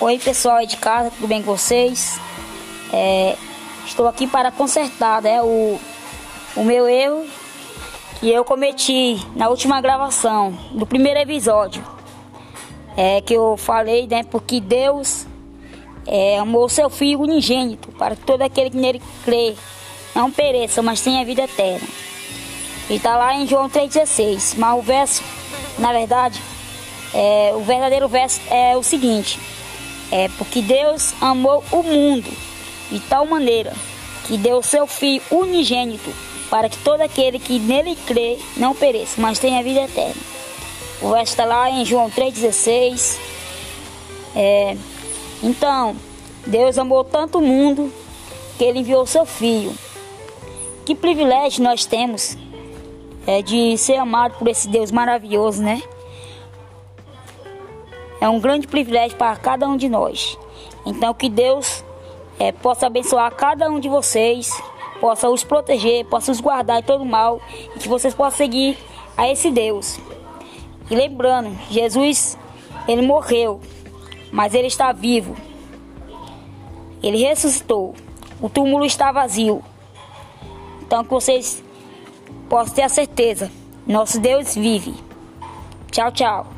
Oi pessoal aí de casa, tudo bem com vocês? É, estou aqui para consertar né, o, o meu erro que eu cometi na última gravação do primeiro episódio. É que eu falei, né, porque Deus é, amou seu filho unigênito para que todo aquele que nele crê não pereça, mas tenha vida eterna. E está lá em João 3,16. Mas o verso, na verdade, é, o verdadeiro verso é o seguinte: é porque Deus amou o mundo de tal maneira que deu seu Filho unigênito para que todo aquele que nele crê não pereça, mas tenha vida eterna. O verso está lá em João 3,16. É, então, Deus amou tanto o mundo que ele enviou seu Filho. Que privilégio nós temos é, de ser amado por esse Deus maravilhoso, né? É um grande privilégio para cada um de nós. Então que Deus é, possa abençoar cada um de vocês, possa os proteger, possa os guardar de todo mal e que vocês possam seguir a esse Deus. E lembrando, Jesus, ele morreu, mas ele está vivo. Ele ressuscitou. O túmulo está vazio. Então que vocês possam ter a certeza, nosso Deus vive. Tchau, tchau.